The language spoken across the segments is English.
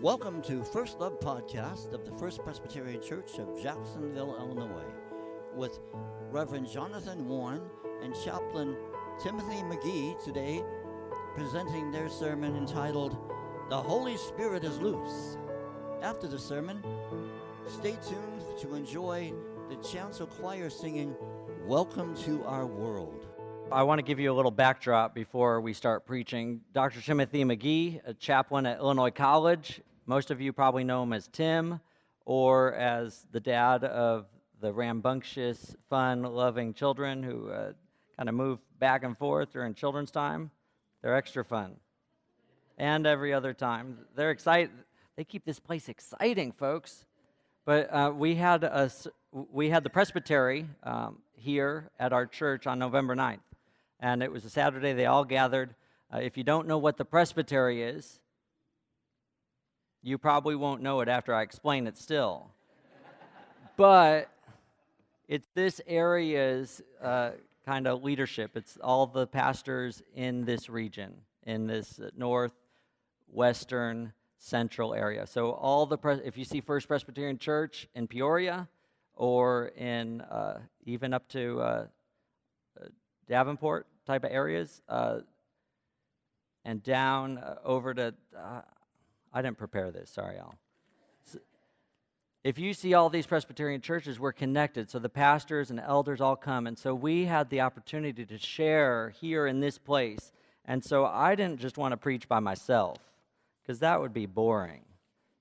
Welcome to First Love Podcast of the First Presbyterian Church of Jacksonville, Illinois, with Reverend Jonathan Warren and Chaplain Timothy McGee today presenting their sermon entitled The Holy Spirit is Loose. After the sermon, stay tuned to enjoy the chancel choir singing Welcome to Our World. I want to give you a little backdrop before we start preaching. Dr. Timothy McGee, a chaplain at Illinois College. Most of you probably know him as Tim or as the dad of the rambunctious, fun loving children who uh, kind of move back and forth during children's time. They're extra fun. And every other time. They're excited. They keep this place exciting, folks. But uh, we, had a, we had the presbytery um, here at our church on November 9th and it was a Saturday. They all gathered. Uh, if you don't know what the presbytery is, you probably won't know it after I explain it still. but it's this area's uh, kind of leadership. It's all the pastors in this region, in this northwestern central area. So all the pres- if you see First Presbyterian Church in Peoria, or in uh, even up to uh, Davenport type of areas, uh, and down uh, over to. Uh, I didn't prepare this. Sorry, Al. So if you see all these Presbyterian churches, we're connected. So the pastors and elders all come, and so we had the opportunity to share here in this place. And so I didn't just want to preach by myself, because that would be boring.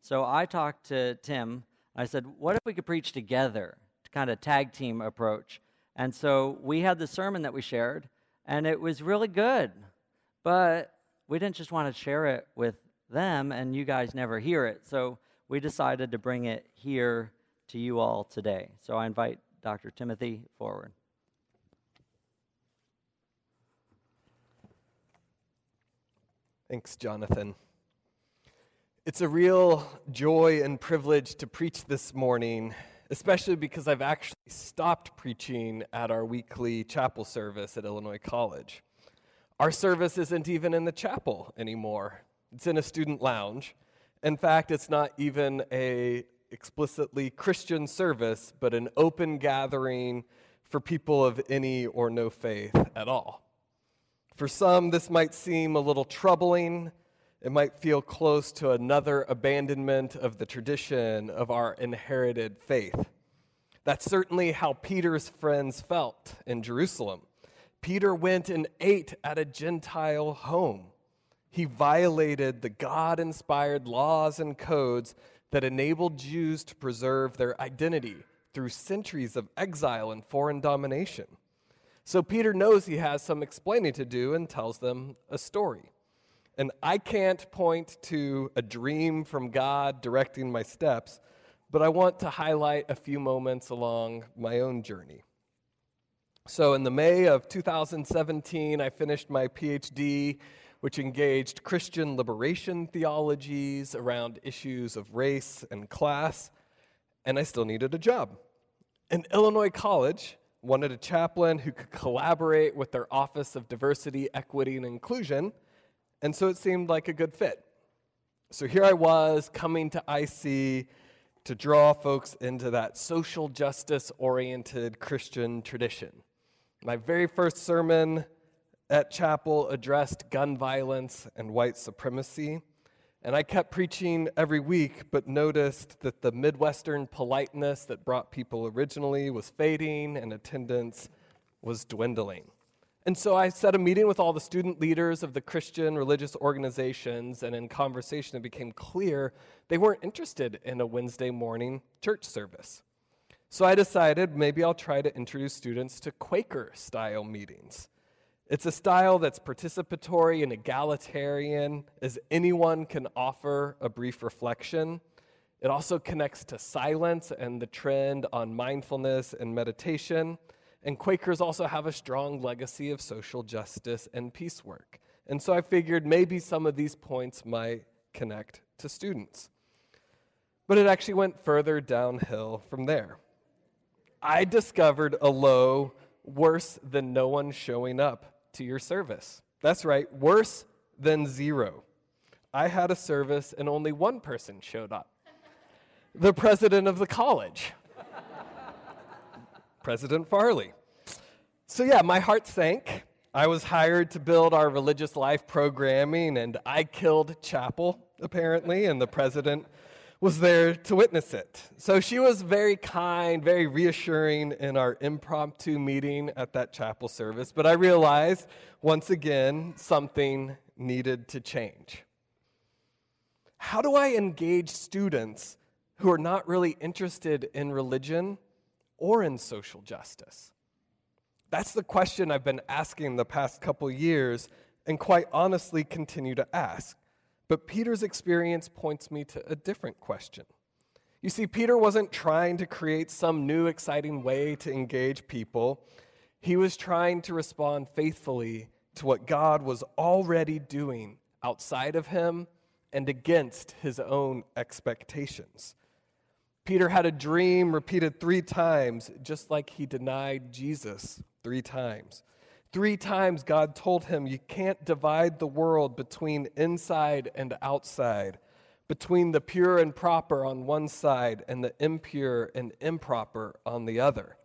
So I talked to Tim. I said, "What if we could preach together?" To kind of tag team approach. And so we had the sermon that we shared, and it was really good. But we didn't just want to share it with them, and you guys never hear it. So we decided to bring it here to you all today. So I invite Dr. Timothy forward. Thanks, Jonathan. It's a real joy and privilege to preach this morning especially because I've actually stopped preaching at our weekly chapel service at Illinois College. Our service isn't even in the chapel anymore. It's in a student lounge. In fact, it's not even a explicitly Christian service, but an open gathering for people of any or no faith at all. For some, this might seem a little troubling. It might feel close to another abandonment of the tradition of our inherited faith. That's certainly how Peter's friends felt in Jerusalem. Peter went and ate at a Gentile home. He violated the God inspired laws and codes that enabled Jews to preserve their identity through centuries of exile and foreign domination. So Peter knows he has some explaining to do and tells them a story. And I can't point to a dream from God directing my steps, but I want to highlight a few moments along my own journey. So, in the May of 2017, I finished my PhD, which engaged Christian liberation theologies around issues of race and class, and I still needed a job. An Illinois College wanted a chaplain who could collaborate with their Office of Diversity, Equity, and Inclusion and so it seemed like a good fit. So here I was coming to IC to draw folks into that social justice oriented Christian tradition. My very first sermon at chapel addressed gun violence and white supremacy. And I kept preaching every week, but noticed that the Midwestern politeness that brought people originally was fading and attendance was dwindling. And so I set a meeting with all the student leaders of the Christian religious organizations, and in conversation, it became clear they weren't interested in a Wednesday morning church service. So I decided maybe I'll try to introduce students to Quaker style meetings. It's a style that's participatory and egalitarian, as anyone can offer a brief reflection. It also connects to silence and the trend on mindfulness and meditation. And Quakers also have a strong legacy of social justice and peace work. And so I figured maybe some of these points might connect to students. But it actually went further downhill from there. I discovered a low worse than no one showing up to your service. That's right, worse than zero. I had a service and only one person showed up the president of the college, President Farley. So, yeah, my heart sank. I was hired to build our religious life programming, and I killed chapel, apparently, and the president was there to witness it. So she was very kind, very reassuring in our impromptu meeting at that chapel service. But I realized once again something needed to change. How do I engage students who are not really interested in religion or in social justice? That's the question I've been asking the past couple years and quite honestly continue to ask. But Peter's experience points me to a different question. You see, Peter wasn't trying to create some new exciting way to engage people. He was trying to respond faithfully to what God was already doing outside of him and against his own expectations. Peter had a dream repeated three times, just like he denied Jesus three times. Three times God told him, You can't divide the world between inside and outside, between the pure and proper on one side and the impure and improper on the other.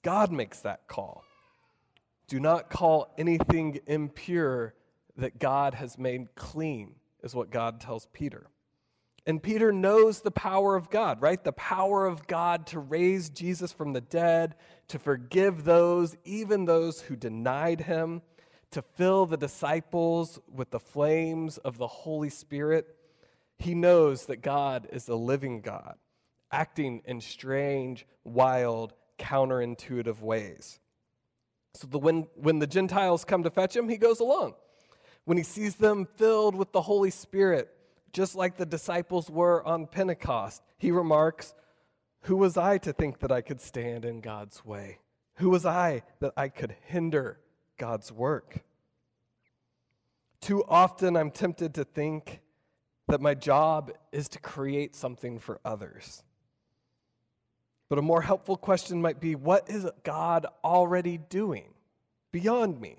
God makes that call. Do not call anything impure that God has made clean, is what God tells Peter. And Peter knows the power of God, right? The power of God to raise Jesus from the dead, to forgive those, even those who denied him, to fill the disciples with the flames of the Holy Spirit. He knows that God is a living God, acting in strange, wild, counterintuitive ways. So the, when, when the Gentiles come to fetch him, he goes along. When he sees them filled with the Holy Spirit, just like the disciples were on Pentecost. He remarks, Who was I to think that I could stand in God's way? Who was I that I could hinder God's work? Too often I'm tempted to think that my job is to create something for others. But a more helpful question might be what is God already doing beyond me?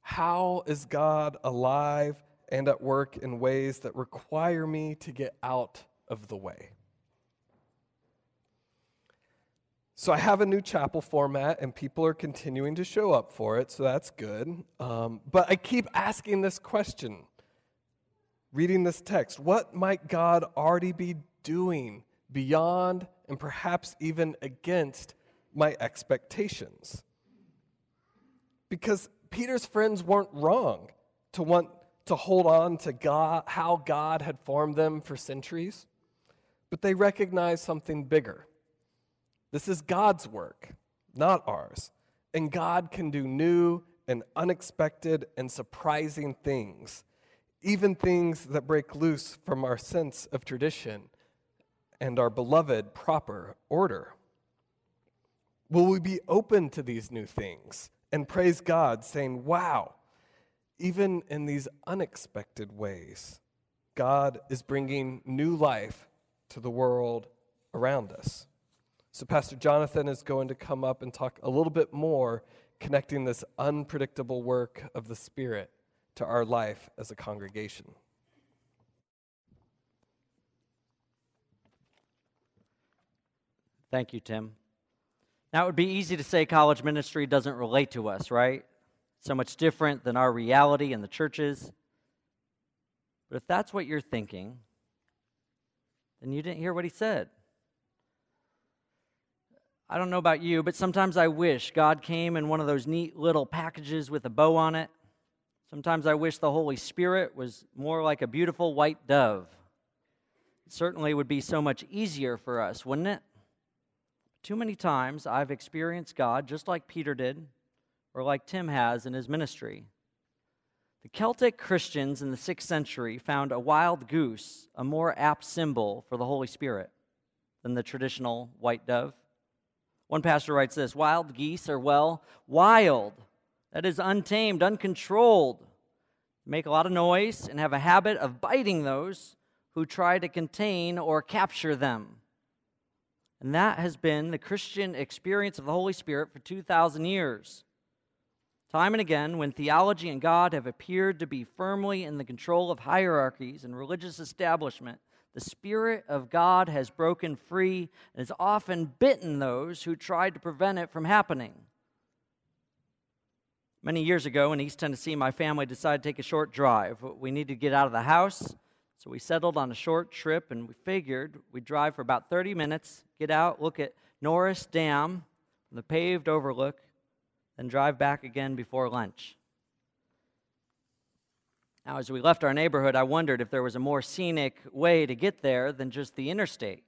How is God alive and at work in ways that require me to get out of the way. So I have a new chapel format, and people are continuing to show up for it, so that's good. Um, but I keep asking this question, reading this text what might God already be doing beyond and perhaps even against my expectations? Because Peter's friends weren't wrong to want to hold on to God, how God had formed them for centuries, but they recognize something bigger. This is God's work, not ours. And God can do new and unexpected and surprising things, even things that break loose from our sense of tradition and our beloved proper order. Will we be open to these new things and praise God, saying, Wow, even in these unexpected ways, God is bringing new life to the world around us. So, Pastor Jonathan is going to come up and talk a little bit more, connecting this unpredictable work of the Spirit to our life as a congregation. Thank you, Tim. Now, it would be easy to say college ministry doesn't relate to us, right? So much different than our reality in the churches. But if that's what you're thinking, then you didn't hear what he said. I don't know about you, but sometimes I wish God came in one of those neat little packages with a bow on it. Sometimes I wish the Holy Spirit was more like a beautiful white dove. It certainly would be so much easier for us, wouldn't it? Too many times I've experienced God just like Peter did or like Tim has in his ministry. The Celtic Christians in the 6th century found a wild goose a more apt symbol for the Holy Spirit than the traditional white dove. One pastor writes this Wild geese are, well, wild. That is untamed, uncontrolled. Make a lot of noise and have a habit of biting those who try to contain or capture them. And that has been the Christian experience of the Holy Spirit for 2,000 years. Time and again, when theology and God have appeared to be firmly in the control of hierarchies and religious establishment, the Spirit of God has broken free and has often bitten those who tried to prevent it from happening. Many years ago in East Tennessee, my family decided to take a short drive. We needed to get out of the house, so we settled on a short trip and we figured we'd drive for about 30 minutes, get out, look at Norris Dam, the paved overlook, then drive back again before lunch. Now, as we left our neighborhood, I wondered if there was a more scenic way to get there than just the interstate.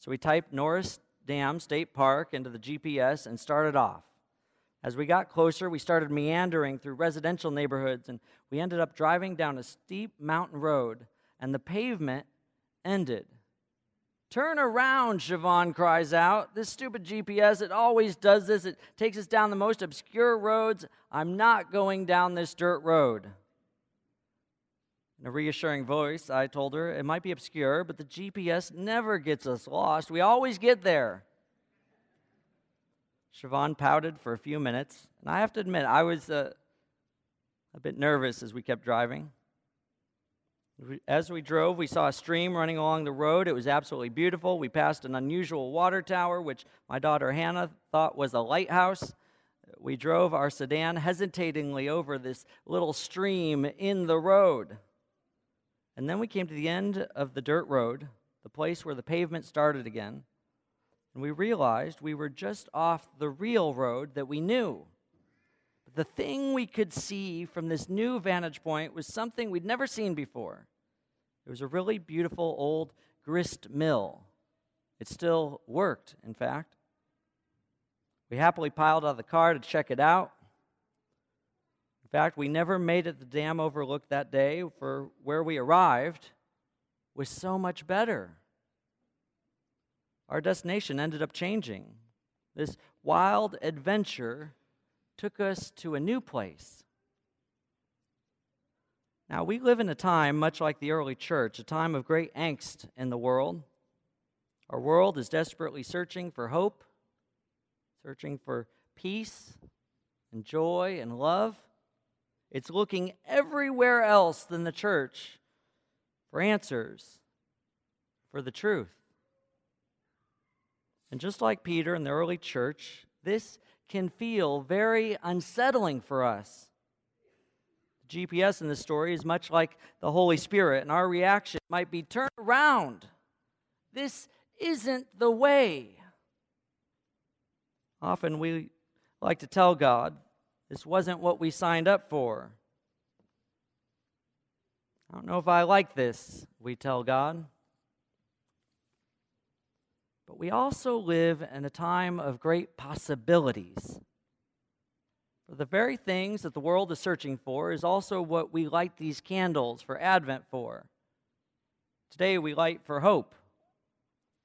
So we typed Norris Dam State Park into the GPS and started off. As we got closer, we started meandering through residential neighborhoods and we ended up driving down a steep mountain road, and the pavement ended Turn around, Siobhan cries out. This stupid GPS, it always does this. It takes us down the most obscure roads. I'm not going down this dirt road. In a reassuring voice, I told her it might be obscure, but the GPS never gets us lost. We always get there. Siobhan pouted for a few minutes, and I have to admit, I was uh, a bit nervous as we kept driving. As we drove, we saw a stream running along the road. It was absolutely beautiful. We passed an unusual water tower, which my daughter Hannah thought was a lighthouse. We drove our sedan hesitatingly over this little stream in the road. And then we came to the end of the dirt road, the place where the pavement started again. And we realized we were just off the real road that we knew. The thing we could see from this new vantage point was something we'd never seen before. It was a really beautiful old grist mill. It still worked, in fact. We happily piled out of the car to check it out. In fact, we never made it the dam overlook that day, for where we arrived was so much better. Our destination ended up changing. This wild adventure took us to a new place. Now, we live in a time much like the early church, a time of great angst in the world. Our world is desperately searching for hope, searching for peace and joy and love. It's looking everywhere else than the church for answers, for the truth. And just like Peter in the early church, this can feel very unsettling for us. GPS in this story is much like the Holy Spirit, and our reaction might be turn around. This isn't the way. Often we like to tell God, this wasn't what we signed up for. I don't know if I like this, we tell God. But we also live in a time of great possibilities. For the very things that the world is searching for is also what we light these candles for Advent for. Today we light for hope.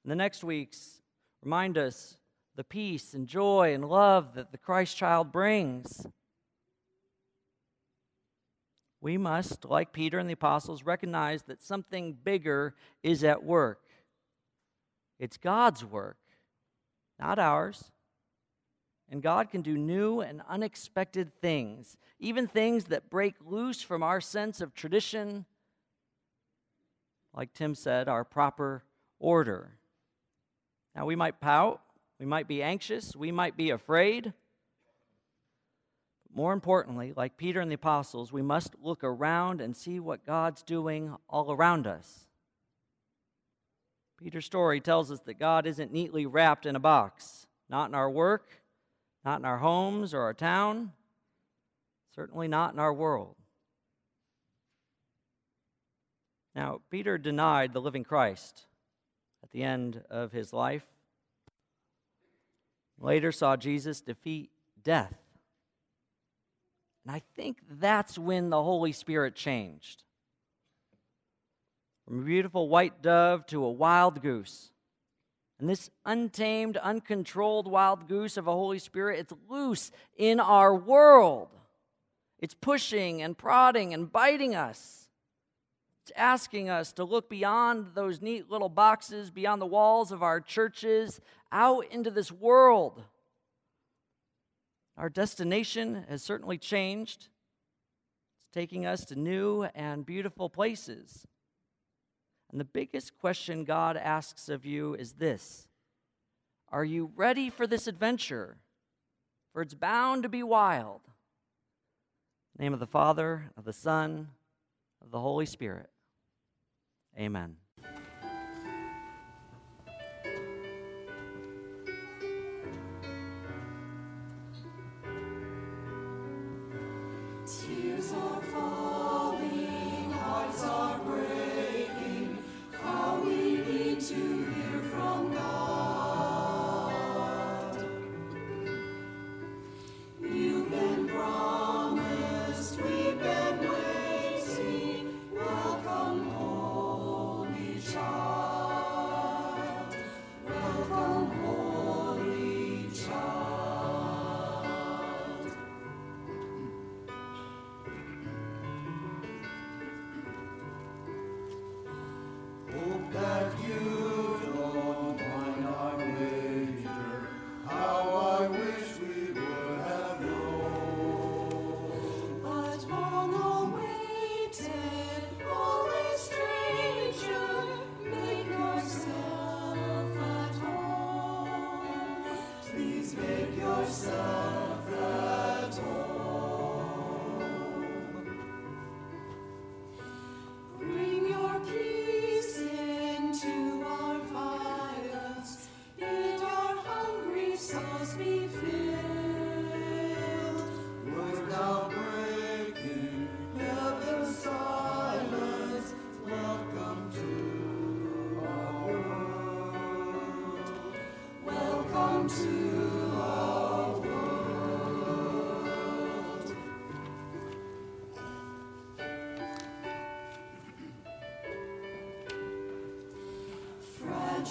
And the next weeks remind us the peace and joy and love that the Christ child brings. We must, like Peter and the apostles, recognize that something bigger is at work. It's God's work, not ours. And God can do new and unexpected things, even things that break loose from our sense of tradition, like Tim said, our proper order. Now, we might pout, we might be anxious, we might be afraid. But more importantly, like Peter and the apostles, we must look around and see what God's doing all around us. Peter's story tells us that God isn't neatly wrapped in a box, not in our work, not in our homes or our town, certainly not in our world. Now, Peter denied the living Christ at the end of his life. Later saw Jesus defeat death. And I think that's when the Holy Spirit changed. From a beautiful white dove to a wild goose. And this untamed, uncontrolled wild goose of a Holy Spirit, it's loose in our world. It's pushing and prodding and biting us. It's asking us to look beyond those neat little boxes, beyond the walls of our churches, out into this world. our destination has certainly changed. It's taking us to new and beautiful places. And the biggest question God asks of you is this Are you ready for this adventure? For it's bound to be wild. name of the Father, of the Son, of the Holy Spirit. Amen.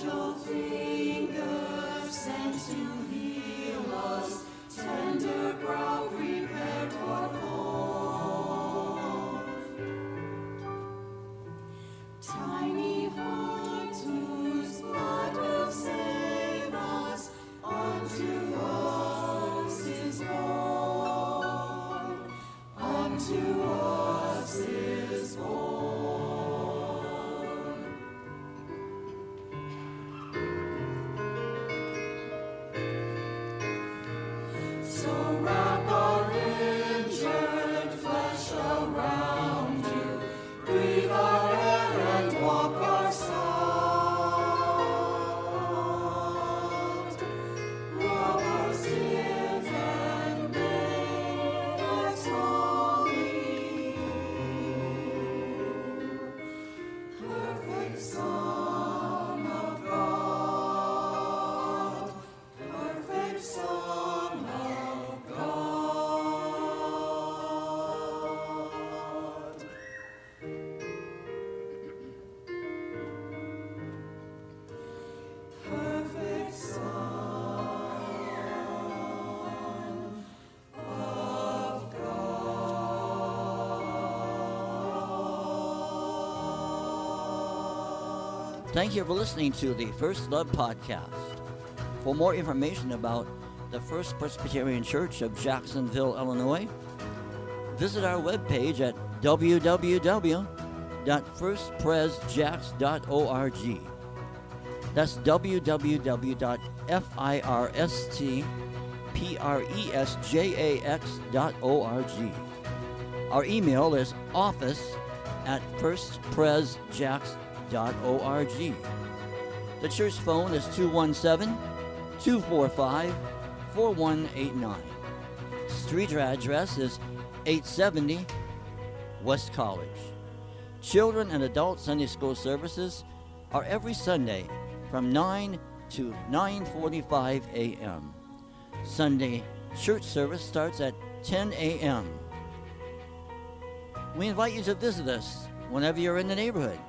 angel fingers sent to Thank you for listening to the First Love Podcast. For more information about the First Presbyterian Church of Jacksonville, Illinois, visit our webpage at www.firstpresjax.org. That's www.firstpresjax.org. Our email is office at firstpresjax.org church.org. The church phone is 217 245 4189. Street address is 870 West College. Children and adult Sunday school services are every Sunday from 9 to 9:45 a.m. Sunday church service starts at 10 a.m. We invite you to visit us whenever you're in the neighborhood.